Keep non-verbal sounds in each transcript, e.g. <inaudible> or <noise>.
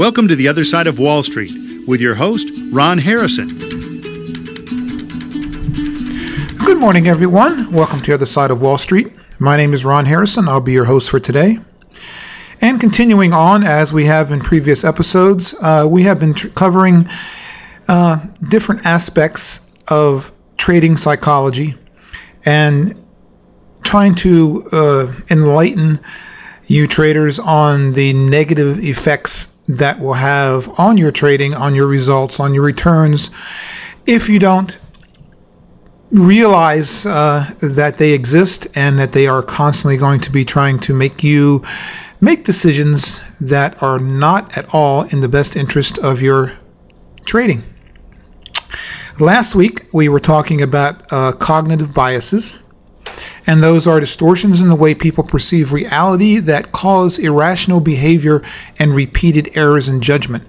Welcome to the other side of Wall Street with your host, Ron Harrison. Good morning, everyone. Welcome to the other side of Wall Street. My name is Ron Harrison. I'll be your host for today. And continuing on, as we have in previous episodes, uh, we have been tr- covering uh, different aspects of trading psychology and trying to uh, enlighten you traders on the negative effects that will have on your trading, on your results, on your returns, if you don't realize uh, that they exist and that they are constantly going to be trying to make you make decisions that are not at all in the best interest of your trading. Last week, we were talking about uh, cognitive biases and those are distortions in the way people perceive reality that cause irrational behavior and repeated errors in judgment.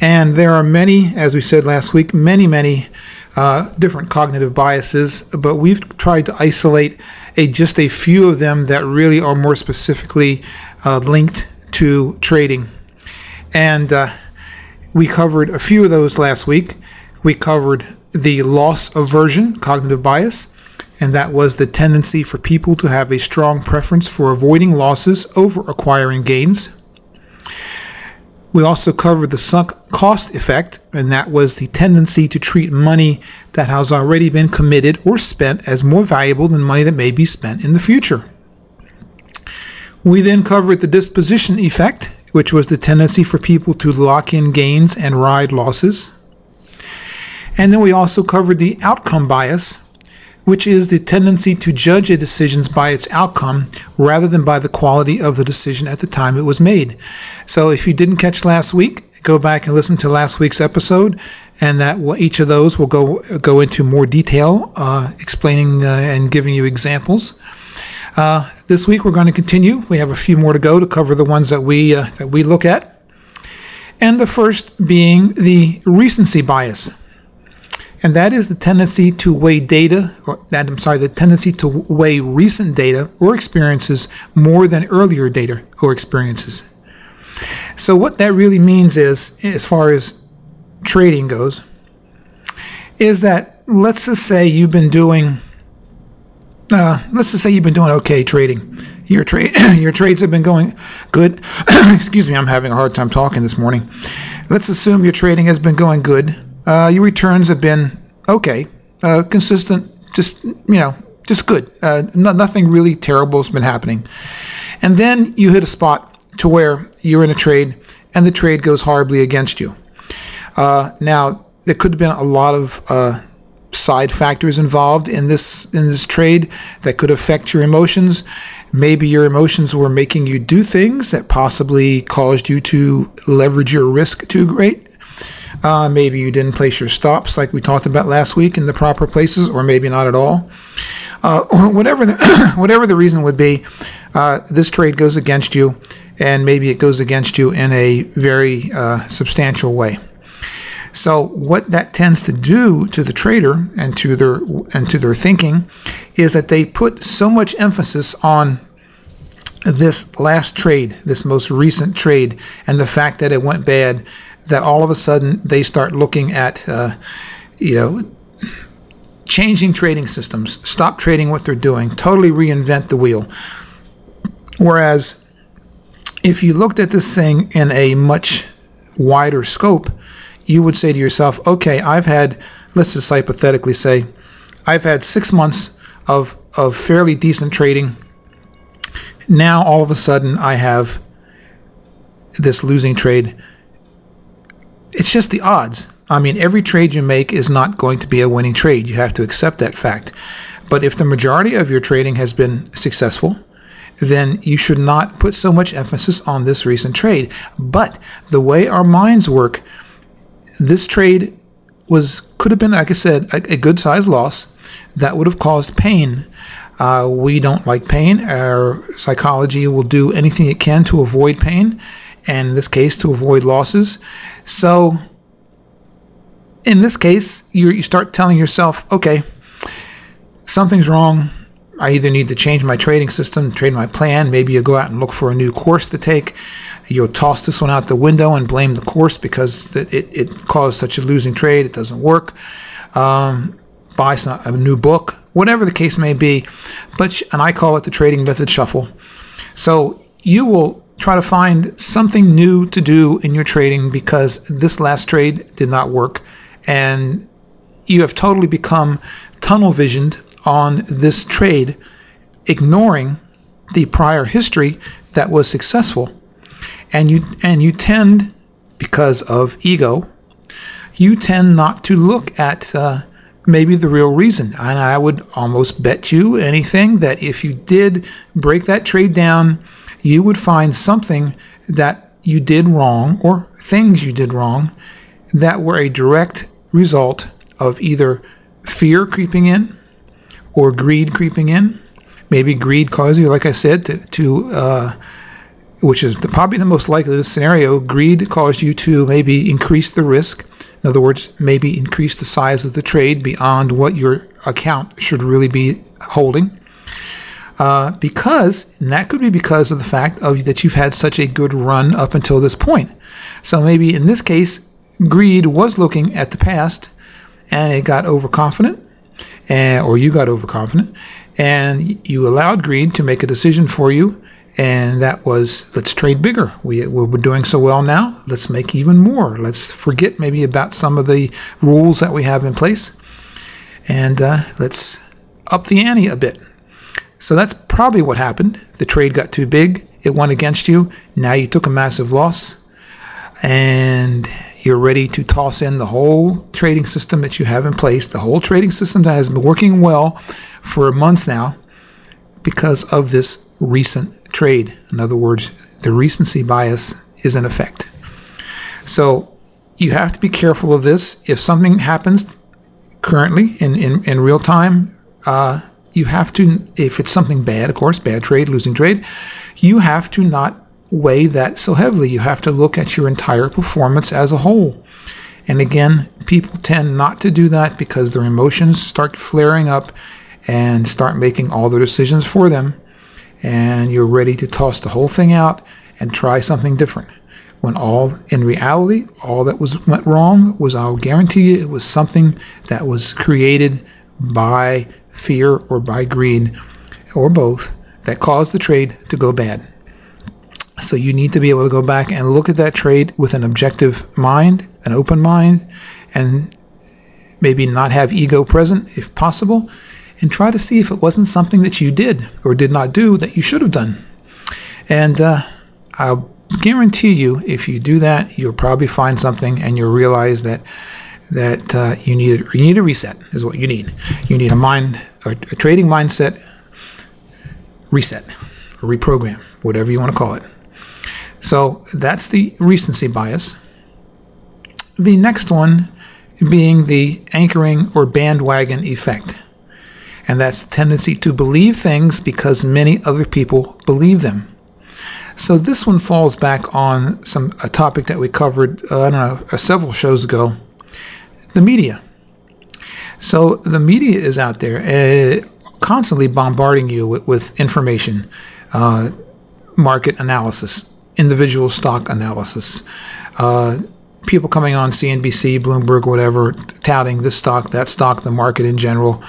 And there are many, as we said last week, many, many uh, different cognitive biases, but we've tried to isolate a, just a few of them that really are more specifically uh, linked to trading. And uh, we covered a few of those last week. We covered the loss aversion, cognitive bias and that was the tendency for people to have a strong preference for avoiding losses over acquiring gains. We also covered the sunk cost effect, and that was the tendency to treat money that has already been committed or spent as more valuable than money that may be spent in the future. We then covered the disposition effect, which was the tendency for people to lock in gains and ride losses. And then we also covered the outcome bias, which is the tendency to judge a decision by its outcome rather than by the quality of the decision at the time it was made. So if you didn't catch last week, go back and listen to last week's episode, and that will, each of those will go go into more detail, uh, explaining uh, and giving you examples. Uh, this week we're going to continue. We have a few more to go to cover the ones that we uh, that we look at, and the first being the recency bias and that is the tendency to weigh data, or that I'm sorry, the tendency to weigh recent data or experiences more than earlier data or experiences. So what that really means is, as far as trading goes, is that let's just say you've been doing, uh, let's just say you've been doing okay trading. Your trade, <coughs> your trades have been going good. <coughs> Excuse me, I'm having a hard time talking this morning. Let's assume your trading has been going good uh, your returns have been okay, uh, consistent, just you know, just good. Uh, no, nothing really terrible has been happening. And then you hit a spot to where you're in a trade, and the trade goes horribly against you. Uh, now there could have been a lot of uh, side factors involved in this in this trade that could affect your emotions. Maybe your emotions were making you do things that possibly caused you to leverage your risk too great. Uh, maybe you didn't place your stops like we talked about last week in the proper places, or maybe not at all. Uh, <laughs> whatever the <coughs> whatever the reason would be, uh, this trade goes against you, and maybe it goes against you in a very uh, substantial way. So what that tends to do to the trader and to their and to their thinking is that they put so much emphasis on this last trade, this most recent trade, and the fact that it went bad that all of a sudden they start looking at, uh, you know, changing trading systems, stop trading what they're doing, totally reinvent the wheel. Whereas if you looked at this thing in a much wider scope, you would say to yourself, okay, I've had, let's just hypothetically say, I've had six months of, of fairly decent trading. Now all of a sudden I have this losing trade it's just the odds. I mean, every trade you make is not going to be a winning trade. You have to accept that fact. But if the majority of your trading has been successful, then you should not put so much emphasis on this recent trade. But the way our minds work, this trade was could have been, like I said, a, a good sized loss that would have caused pain. Uh, we don't like pain. Our psychology will do anything it can to avoid pain and in this case to avoid losses. So in this case, you, you start telling yourself, okay, something's wrong. I either need to change my trading system, trade my plan. Maybe you go out and look for a new course to take. You'll toss this one out the window and blame the course because it, it, it caused such a losing trade. It doesn't work. Um, buy some, a new book, whatever the case may be. But and I call it the trading method shuffle. So you will try to find something new to do in your trading because this last trade did not work, and you have totally become tunnel visioned on this trade, ignoring the prior history that was successful. And you and you tend, because of ego, you tend not to look at uh, maybe the real reason. And I would almost bet you anything that if you did break that trade down, you would find something that you did wrong or things you did wrong that were a direct result of either fear creeping in or greed creeping in. Maybe greed caused you, like I said, to, to uh, which is the, probably the most likely scenario. Greed caused you to maybe increase the risk. In other words, maybe increase the size of the trade beyond what your account should really be holding. Uh, because, and that could be because of the fact of that you've had such a good run up until this point. So maybe in this case, greed was looking at the past and it got overconfident, and, or you got overconfident, and you allowed greed to make a decision for you and that was let's trade bigger. We, we're doing so well now. Let's make even more. Let's forget maybe about some of the rules that we have in place, and uh, let's up the ante a bit. So that's probably what happened. The trade got too big. It went against you. Now you took a massive loss, and you're ready to toss in the whole trading system that you have in place, the whole trading system that has been working well for months now, because of this recent trade. In other words, the recency bias is in effect. So you have to be careful of this. If something happens currently in, in, in real time, uh, you have to, if it's something bad, of course, bad trade, losing trade, you have to not weigh that so heavily. You have to look at your entire performance as a whole. And again, people tend not to do that because their emotions start flaring up and start making all the decisions for them and you're ready to toss the whole thing out and try something different. When all in reality, all that was went wrong was I'll guarantee you it was something that was created by fear or by greed or both that caused the trade to go bad. So you need to be able to go back and look at that trade with an objective mind, an open mind, and maybe not have ego present if possible, and try to see if it wasn't something that you did or did not do that you should have done. And uh, I'll guarantee you, if you do that, you'll probably find something and you'll realize that that uh, you need you need a reset is what you need. You need a mind a, a trading mindset reset, a reprogram, whatever you want to call it. So that's the recency bias. The next one being the anchoring or bandwagon effect and that's the tendency to believe things because many other people believe them. So this one falls back on some a topic that we covered uh, I don't know uh, several shows ago, the media. So the media is out there uh, constantly bombarding you with, with information, uh, market analysis, individual stock analysis, uh, people coming on CNBC, Bloomberg, whatever, touting this stock, that stock, the market in general.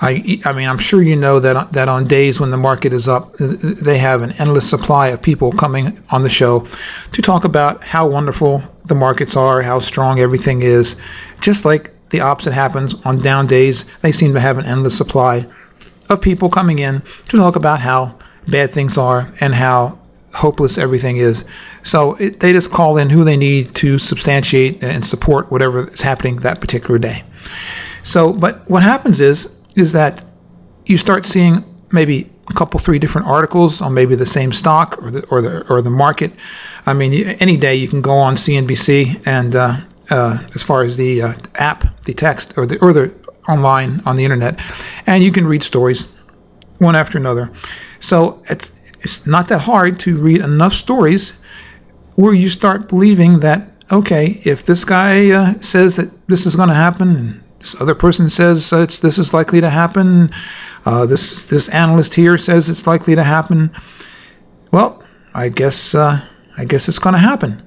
I, I mean, I'm sure you know that that on days when the market is up, they have an endless supply of people coming on the show to talk about how wonderful the markets are, how strong everything is. Just like the opposite happens on down days, they seem to have an endless supply of people coming in to talk about how bad things are and how hopeless everything is. So it, they just call in who they need to substantiate and support whatever is happening that particular day. So, but what happens is is that you start seeing maybe a couple, three different articles on maybe the same stock or the or the or the market. I mean, any day you can go on CNBC and uh, uh, as far as the uh, app, the text, or the or the online on the internet, and you can read stories one after another. So it's it's not that hard to read enough stories where you start believing that okay, if this guy uh, says that this is going to happen and this other person says uh, it's this is likely to happen. Uh, this this analyst here says it's likely to happen. Well, I guess uh, I guess it's going to happen.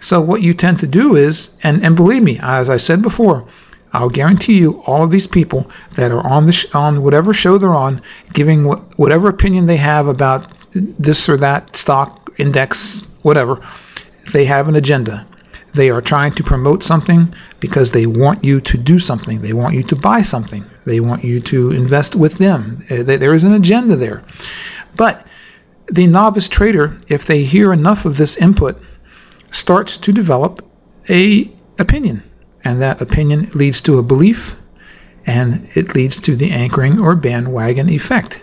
So what you tend to do is, and, and believe me, as I said before, I'll guarantee you all of these people that are on the sh- on whatever show they're on, giving wh- whatever opinion they have about this or that stock index, whatever, they have an agenda. They are trying to promote something because they want you to do something. They want you to buy something. They want you to invest with them. Uh, there is an agenda there. But the novice trader, if they hear enough of this input, starts to develop a opinion, and that opinion leads to a belief, and it leads to the anchoring or bandwagon effect,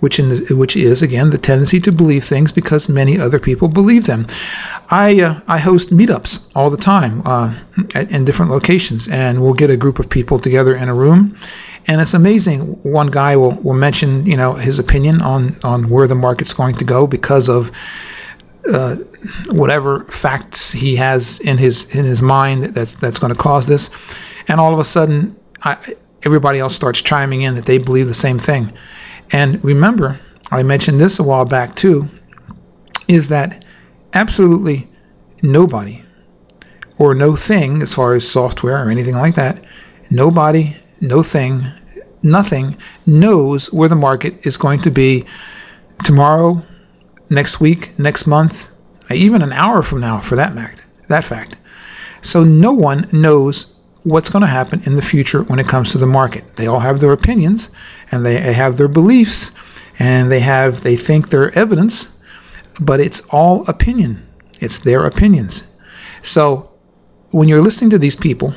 which in the, which is again the tendency to believe things because many other people believe them. I uh, I host meetups all the time uh, at, in different locations, and we'll get a group of people together in a room, and it's amazing. One guy will, will mention, you know, his opinion on, on where the market's going to go because of uh, whatever facts he has in his in his mind that's that's going to cause this, and all of a sudden, I, everybody else starts chiming in that they believe the same thing. And remember, I mentioned this a while back too, is that absolutely nobody or no thing, as far as software or anything like that, nobody no thing, nothing knows where the market is going to be tomorrow, next week, next month, even an hour from now for that fact. That fact. So no one knows what's going to happen in the future when it comes to the market. They all have their opinions and they have their beliefs and they have they think their evidence, but it's all opinion. It's their opinions. So when you're listening to these people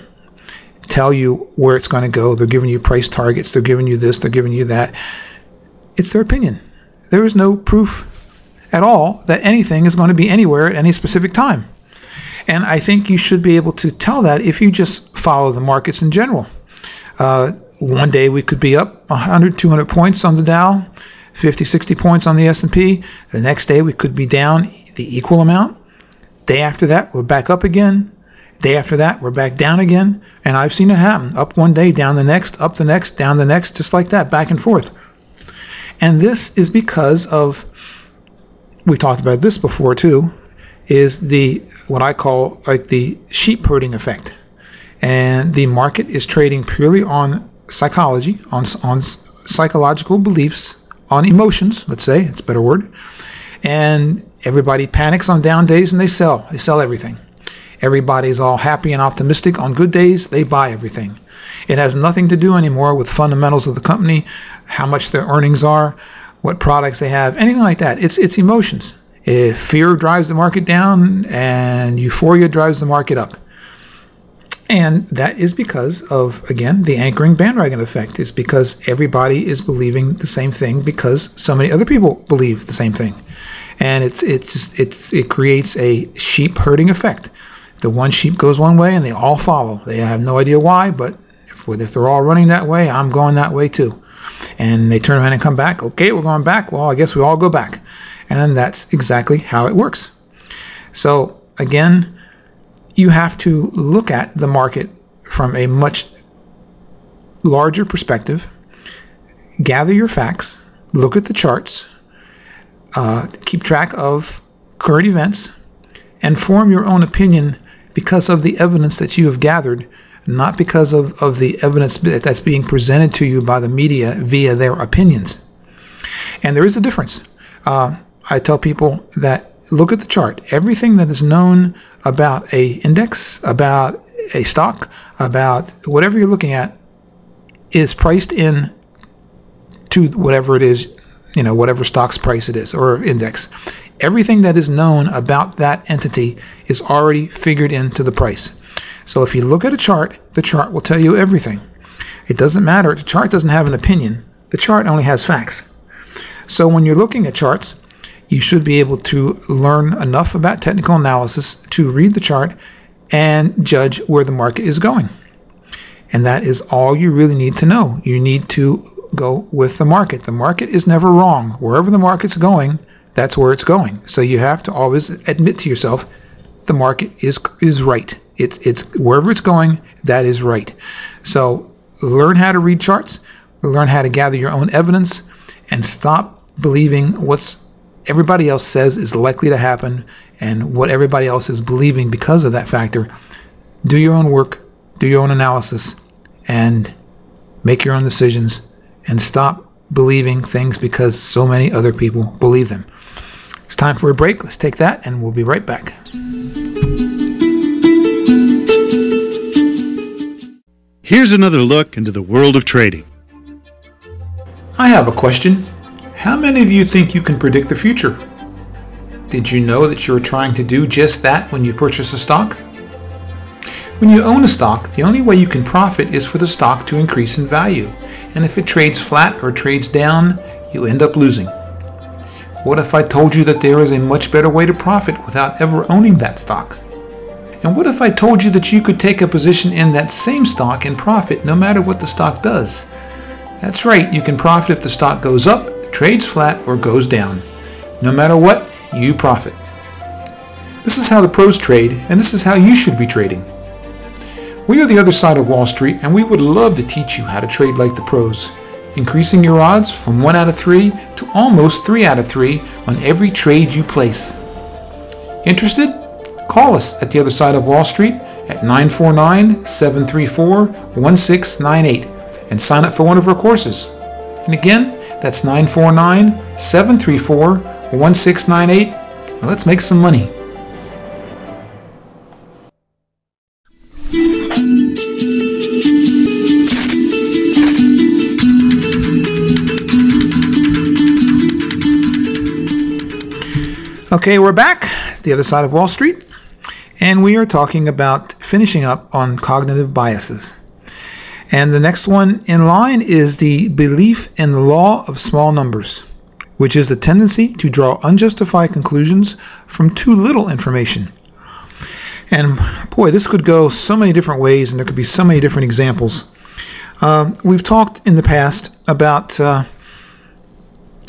tell you where it's going to go. They're giving you price targets. They're giving you this. They're giving you that. It's their opinion. There is no proof at all that anything is going to be anywhere at any specific time. And I think you should be able to tell that if you just follow the markets in general. Uh, one day we could be up 100, 200 points on the Dow, 50, 60 points on the S&P. The next day we could be down the equal amount. Day after that, we're back up again. Day after that, we're back down again. And I've seen it happen up one day, down the next, up the next, down the next, just like that, back and forth. And this is because of, we talked about this before too, is the, what I call like the sheep herding effect. And the market is trading purely on psychology, on, on psychological beliefs, on emotions, let's say, it's a better word. And everybody panics on down days and they sell. They sell everything. Everybody's all happy and optimistic. On good days, they buy everything. It has nothing to do anymore with fundamentals of the company, how much their earnings are, what products they have, anything like that. It's it's emotions. If fear drives the market down and euphoria drives the market up. And that is because of, again, the anchoring bandwagon effect. is because everybody is believing the same thing because so many other people believe the same thing. And it's, it's, it's, it creates a sheep herding effect the one sheep goes one way and they all follow. They have no idea why, but if, if they're all running that way, I'm going that way too. And they turn around and come back. Okay, we're going back. Well, I guess we all go back. And that's exactly how it works. So, again, you have to look at the market from a much larger perspective, gather your facts, look at the charts, uh, keep track of current events, and form your own opinion because of the evidence that you have gathered, not because of, of the evidence that's being presented to you by the media via their opinions. And there is a difference. Uh, I tell people that look at the chart. Everything that is known about a index, about a stock, about whatever you're looking at, is priced in to whatever it is, you know, whatever stock's price it is or index. Everything that is known about that entity is already figured into the price. So if you look at a chart, the chart will tell you everything. It doesn't matter. The chart doesn't have an opinion. The chart only has facts. So when you're looking at charts, you should be able to learn enough about technical analysis to read the chart and judge where the market is going. And that is all you really need to know. You need to go with the market. The market is never wrong. Wherever the market's going, that's where it's going. So you have to always admit to yourself, the market is is right. It's it's wherever it's going, that is right. So learn how to read charts, learn how to gather your own evidence, and stop believing what's everybody else says is likely to happen and what everybody else is believing because of that factor. Do your own work, do your own analysis, and make your own decisions and stop believing things because so many other people believe them. It's time for a break. Let's take that and we'll be right back. Here's another look into the world of trading. I have a question. How many of you think you can predict the future? Did you know that you are trying to do just that when you purchase a stock? When you own a stock, the only way you can profit is for the stock to increase in value. And if it trades flat or trades down, you end up losing. What if I told you that there is a much better way to profit without ever owning that stock? And what if I told you that you could take a position in that same stock and profit no matter what the stock does? That's right, you can profit if the stock goes up, trades flat, or goes down. No matter what, you profit. This is how the pros trade, and this is how you should be trading. We are the other side of Wall Street, and we would love to teach you how to trade like the pros, increasing your odds from 1 out of 3 to almost 3 out of 3 on every trade you place. Interested? Call us at the other side of Wall Street at 949 734 1698 and sign up for one of our courses. And again, that's 949 734 1698. Let's make some money. Okay, we're back, the other side of Wall Street and we are talking about finishing up on cognitive biases. And the next one in line is the belief in the law of small numbers, which is the tendency to draw unjustified conclusions from too little information. And boy, this could go so many different ways, and there could be so many different examples. Uh, we've talked in the past about uh,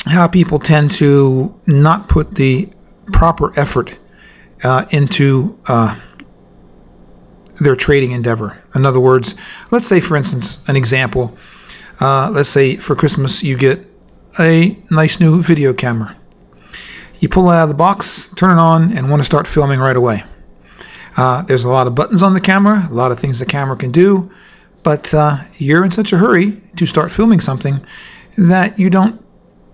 how people tend to not put the proper effort uh, into uh, their trading endeavor. In other words, let's say, for instance, an example. Uh, let's say for Christmas you get a nice new video camera. You pull it out of the box, turn it on, and want to start filming right away. Uh, there's a lot of buttons on the camera, a lot of things the camera can do, but uh, you're in such a hurry to start filming something that you don't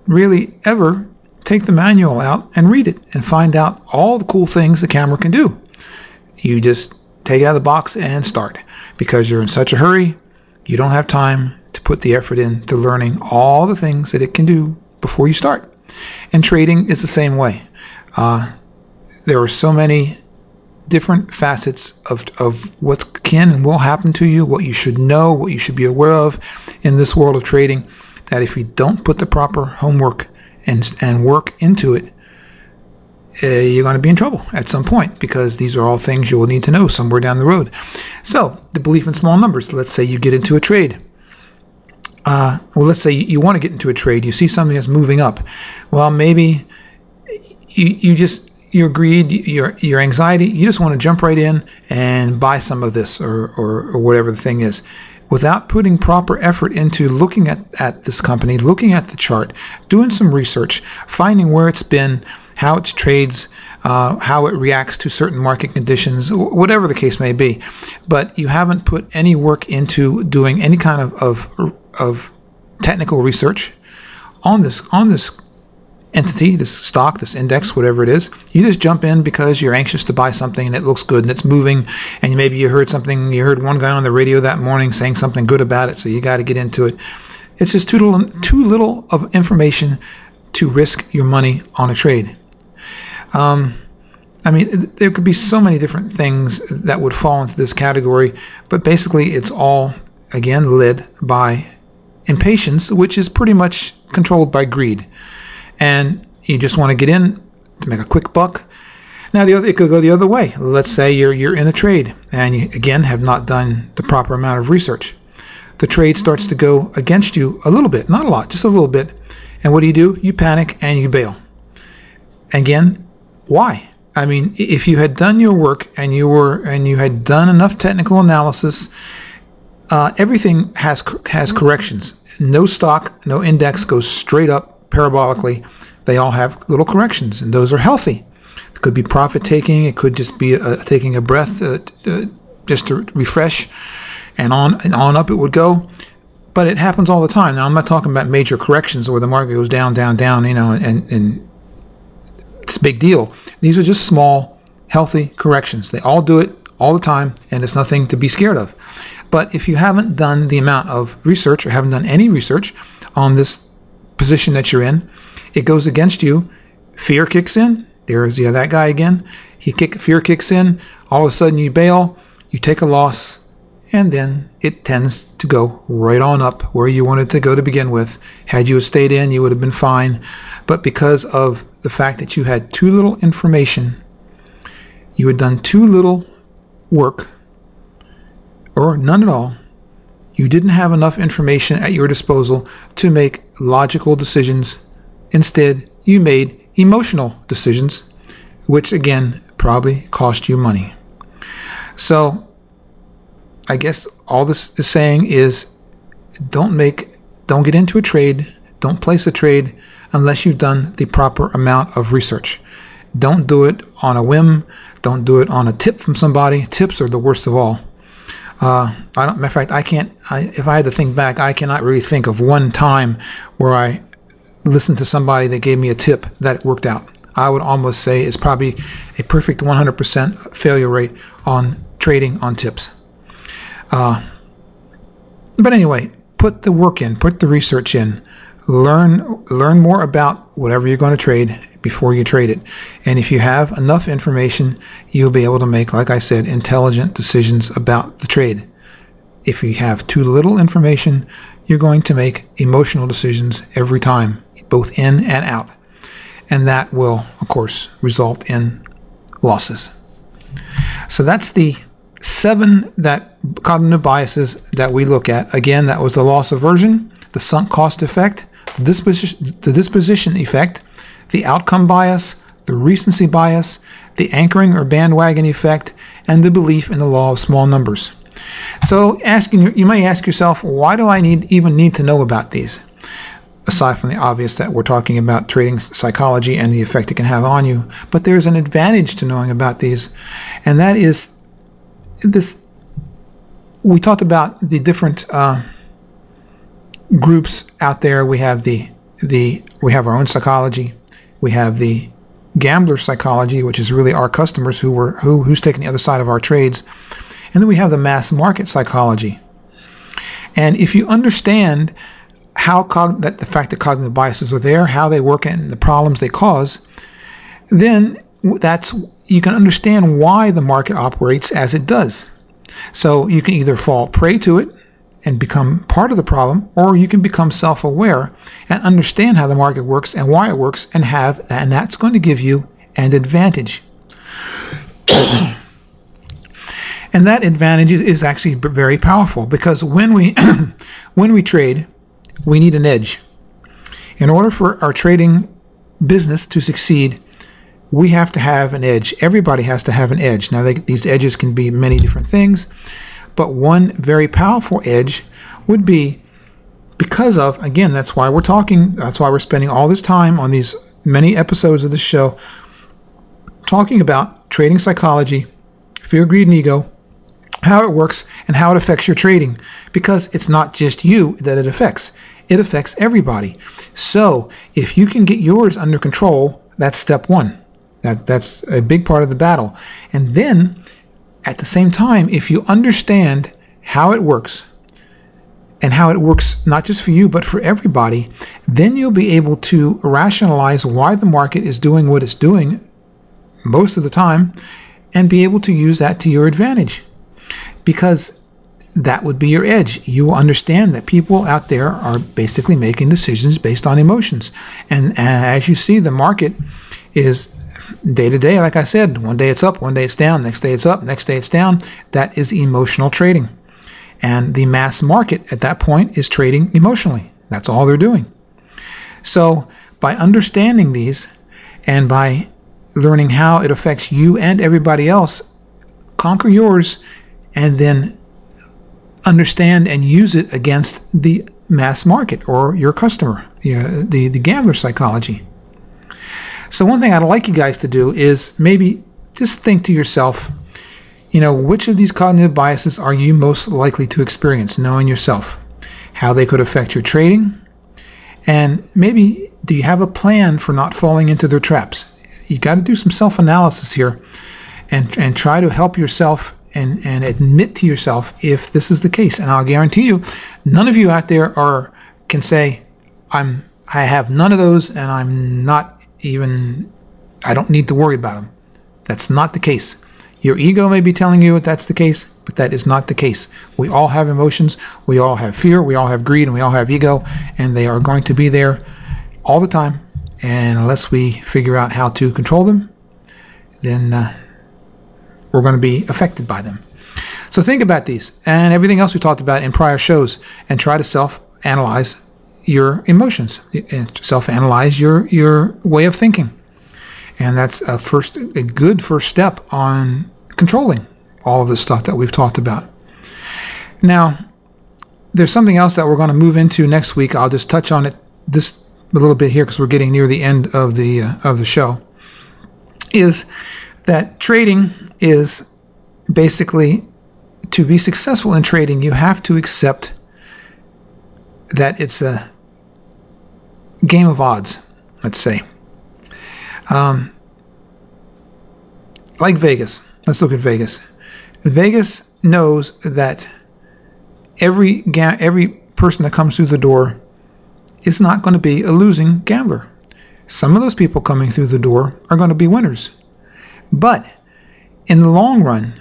really ever take the manual out and read it and find out all the cool things the camera can do. You just take it out of the box and start because you're in such a hurry. You don't have time to put the effort into learning all the things that it can do before you start. And trading is the same way. Uh, there are so many different facets of, of what can and will happen to you, what you should know, what you should be aware of in this world of trading, that if you don't put the proper homework and and work into it, uh, you're going to be in trouble at some point because these are all things you will need to know somewhere down the road. So the belief in small numbers. Let's say you get into a trade. Uh, well, let's say you want to get into a trade. You see something that's moving up. Well, maybe you you just your greed, your your anxiety, you just want to jump right in and buy some of this or, or, or whatever the thing is without putting proper effort into looking at, at this company, looking at the chart, doing some research, finding where it's been, how it trades, uh, how it reacts to certain market conditions, whatever the case may be. But you haven't put any work into doing any kind of, of, of technical research on this on this entity, this stock, this index, whatever it is. You just jump in because you're anxious to buy something and it looks good and it's moving. And maybe you heard something, you heard one guy on the radio that morning saying something good about it, so you got to get into it. It's just too little, too little of information to risk your money on a trade. Um, I mean, there could be so many different things that would fall into this category, but basically, it's all, again, led by impatience, which is pretty much controlled by greed and you just want to get in to make a quick buck. Now, the other, it could go the other way. Let's say you're you're in a trade and you again have not done the proper amount of research. The trade starts to go against you a little bit, not a lot, just a little bit. And what do you do? You panic and you bail. Again, why? I mean, if you had done your work and you were and you had done enough technical analysis, uh, everything has has corrections. No stock, no index goes straight up parabolically they all have little corrections, and those are healthy. It could be profit taking, it could just be uh, taking a breath uh, uh, just to refresh, and on and on up it would go. But it happens all the time. Now, I'm not talking about major corrections where the market goes down, down, down, you know, and, and it's a big deal. These are just small, healthy corrections. They all do it all the time, and it's nothing to be scared of. But if you haven't done the amount of research or haven't done any research on this position that you're in, it goes against you. Fear kicks in. There's yeah, that guy again. He kick fear kicks in. All of a sudden you bail, you take a loss, and then it tends to go right on up where you wanted to go to begin with. Had you stayed in, you would have been fine. But because of the fact that you had too little information, you had done too little work, or none at all, you didn't have enough information at your disposal to make logical decisions. Instead, you made emotional decisions, which again probably cost you money. So, I guess all this is saying is don't make don't get into a trade, don't place a trade unless you've done the proper amount of research. Don't do it on a whim. Don't do it on a tip from somebody. Tips are the worst of all. Uh, I matter of fact, I can't. I, if I had to think back, I cannot really think of one time where I listened to somebody that gave me a tip that worked out. I would almost say it's probably a perfect 100% failure rate on trading on tips. Uh, but anyway, put the work in, put the research in, learn learn more about whatever you're going to trade before you trade it. And if you have enough information, you'll be able to make, like I said, intelligent decisions about the trade. If you have too little information, you're going to make emotional decisions every time, both in and out. And that will, of course, result in losses. So that's the seven that cognitive biases that we look at. Again, that was the loss aversion, the sunk cost effect, the disposition, the disposition effect, the outcome bias, the recency bias, the anchoring or bandwagon effect, and the belief in the law of small numbers. So, asking you may ask yourself, why do I need even need to know about these? Aside from the obvious that we're talking about trading psychology and the effect it can have on you, but there's an advantage to knowing about these, and that is this. We talked about the different uh, groups out there. We have the the we have our own psychology. We have the gambler psychology, which is really our customers who were who who's taking the other side of our trades, and then we have the mass market psychology. And if you understand how cog- that the fact that cognitive biases are there, how they work, and the problems they cause, then that's you can understand why the market operates as it does. So you can either fall prey to it and become part of the problem, or you can become self aware and understand how the market works and why it works and have, and that's going to give you an advantage. <coughs> and that advantage is actually very powerful because when we <coughs> when we trade, we need an edge. In order for our trading business to succeed, we have to have an edge. Everybody has to have an edge. Now, they, these edges can be many different things. But one very powerful edge would be because of, again, that's why we're talking, that's why we're spending all this time on these many episodes of the show talking about trading psychology, fear, greed, and ego, how it works, and how it affects your trading. Because it's not just you that it affects, it affects everybody. So if you can get yours under control, that's step one. That, that's a big part of the battle. And then at the same time, if you understand how it works and how it works not just for you but for everybody, then you'll be able to rationalize why the market is doing what it's doing most of the time and be able to use that to your advantage. Because that would be your edge. You will understand that people out there are basically making decisions based on emotions. And as you see, the market is day to day, like I said, one day it's up, one day it's down, next day it's up, next day it's down. That is emotional trading. And the mass market at that point is trading emotionally. That's all they're doing. So, by understanding these and by learning how it affects you and everybody else, conquer yours and then understand and use it against the mass market or your customer, the, the gambler psychology. So, one thing I'd like you guys to do is maybe just think to yourself, you know, which of these cognitive biases are you most likely to experience, knowing yourself, how they could affect your trading, and maybe do you have a plan for not falling into their traps? You got to do some self analysis here and, and try to help yourself and, and admit to yourself if this is the case. And I'll guarantee you, none of you out there are can say, I'm I have none of those and I'm not even I don't need to worry about them. That's not the case. Your ego may be telling you that that's the case, but that is not the case. We all have emotions, we all have fear, we all have greed, and we all have ego, and they are going to be there all the time. And unless we figure out how to control them, then uh, we're going to be affected by them. So think about these and everything else we talked about in prior shows and try to self analyze your emotions, self analyze your, your way of thinking. And that's a first a good first step on controlling all of the stuff that we've talked about. Now, there's something else that we're going to move into next week. I'll just touch on it this a little bit here because we're getting near the end of the uh, of the show. Is that trading is basically to be successful in trading, you have to accept that it's a game of odds. Let's say. Um, like Vegas. Let's look at Vegas. Vegas knows that every ga- every person that comes through the door is not going to be a losing gambler. Some of those people coming through the door are going to be winners. But in the long run,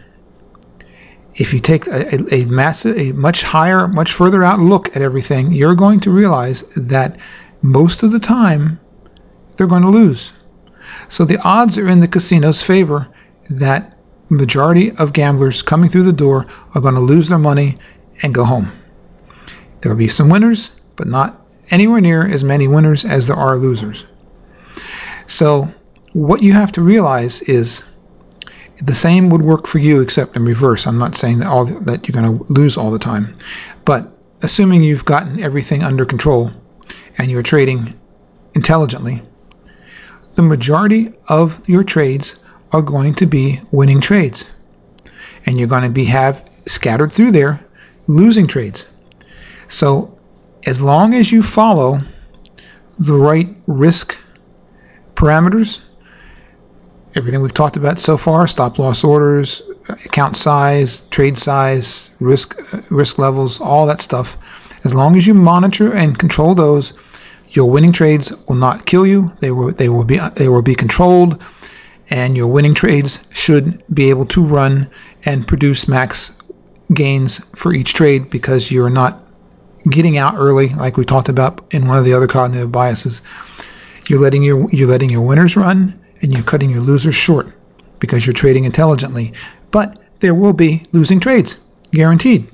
if you take a, a, a, massive, a much higher, much further out look at everything, you're going to realize that most of the time they're going to lose. So the odds are in the casino's favor that majority of gamblers coming through the door are going to lose their money and go home. There will be some winners, but not anywhere near as many winners as there are losers. So what you have to realize is the same would work for you except in reverse. I'm not saying that all that you're going to lose all the time, but assuming you've gotten everything under control and you're trading intelligently, the majority of your trades are going to be winning trades. And you're going to be have scattered through there losing trades. So as long as you follow the right risk parameters, everything we've talked about so far, stop loss orders, account size, trade size, risk risk levels, all that stuff, as long as you monitor and control those, your winning trades will not kill you. They will they will be they will be controlled, and your winning trades should be able to run and produce max gains for each trade because you're not getting out early, like we talked about in one of the other cognitive biases. You're letting your you're letting your winners run, and you're cutting your losers short because you're trading intelligently. But there will be losing trades, guaranteed.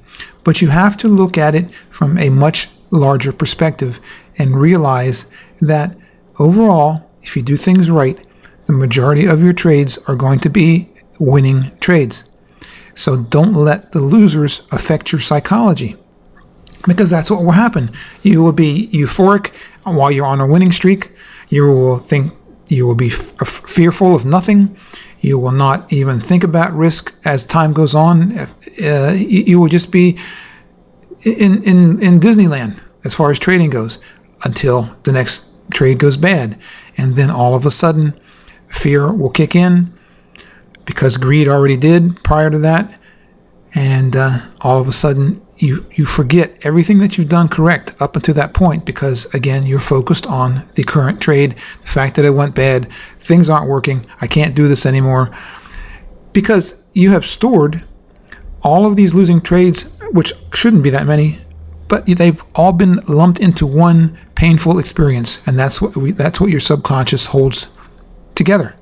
But you have to look at it from a much larger perspective and realize that overall, if you do things right, the majority of your trades are going to be winning trades. So don't let the losers affect your psychology because that's what will happen. You will be euphoric while you're on a winning streak. You will think you will be f- fearful of nothing. You will not even think about risk as time goes on. Uh, you, you will just be in, in, in Disneyland as far as trading goes until the next trade goes bad. And then all of a sudden, fear will kick in because greed already did prior to that. And uh, all of a sudden, you, you forget everything that you've done correct up until that point because, again, you're focused on the current trade, the fact that it went bad, things aren't working, I can't do this anymore. Because you have stored all of these losing trades, which shouldn't be that many, but they've all been lumped into one painful experience, and that's what we, that's what your subconscious holds together.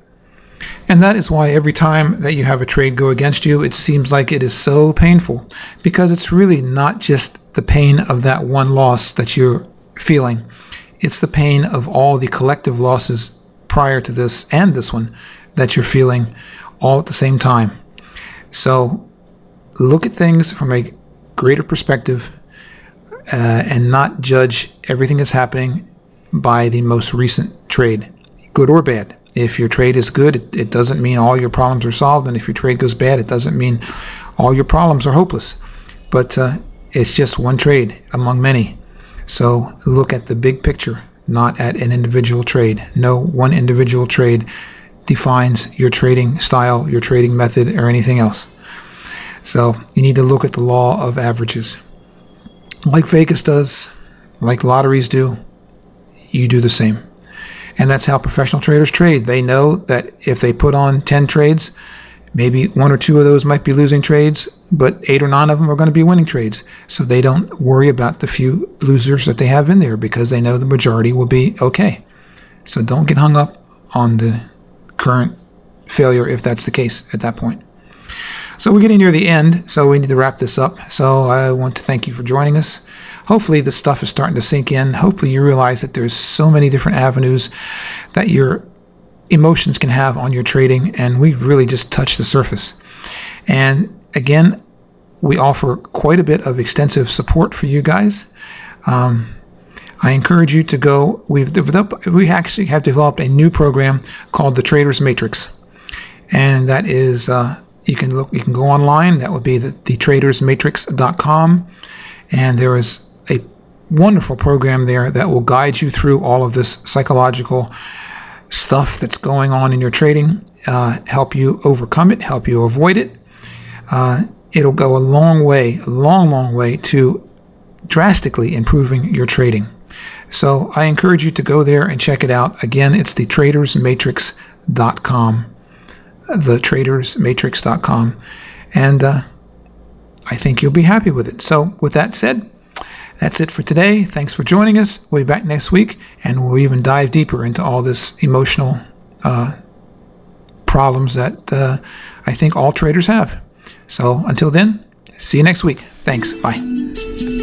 And that is why every time that you have a trade go against you, it seems like it is so painful because it's really not just the pain of that one loss that you're feeling. It's the pain of all the collective losses prior to this and this one that you're feeling all at the same time. So look at things from a greater perspective uh, and not judge everything that's happening by the most recent trade, good or bad. If your trade is good, it, it doesn't mean all your problems are solved. And if your trade goes bad, it doesn't mean all your problems are hopeless. But uh, it's just one trade among many. So look at the big picture, not at an individual trade. No one individual trade defines your trading style, your trading method, or anything else. So you need to look at the law of averages. Like Vegas does, like lotteries do, you do the same. And that's how professional traders trade. They know that if they put on 10 trades, maybe one or two of those might be losing trades, but eight or nine of them are going to be winning trades. So they don't worry about the few losers that they have in there because they know the majority will be okay. So don't get hung up on the current failure if that's the case at that point. So we're getting near the end, so we need to wrap this up. So I want to thank you for joining us. Hopefully, this stuff is starting to sink in. Hopefully, you realize that there's so many different avenues that your emotions can have on your trading, and we've really just touched the surface. And again, we offer quite a bit of extensive support for you guys. Um, I encourage you to go. We've developed, we actually have developed a new program called the Traders Matrix, and that is uh, you can look, you can go online. That would be the, the tradersmatrix.com. And there is a wonderful program there that will guide you through all of this psychological stuff that's going on in your trading, uh, help you overcome it, help you avoid it. Uh, it'll go a long way, a long, long way to drastically improving your trading. So I encourage you to go there and check it out. Again, it's the tradersmatrix.com thetradersmatrix.com. And uh, I think you'll be happy with it. So, with that said, that's it for today. Thanks for joining us. We'll be back next week, and we'll even dive deeper into all this emotional uh, problems that uh, I think all traders have. So, until then, see you next week. Thanks. Bye.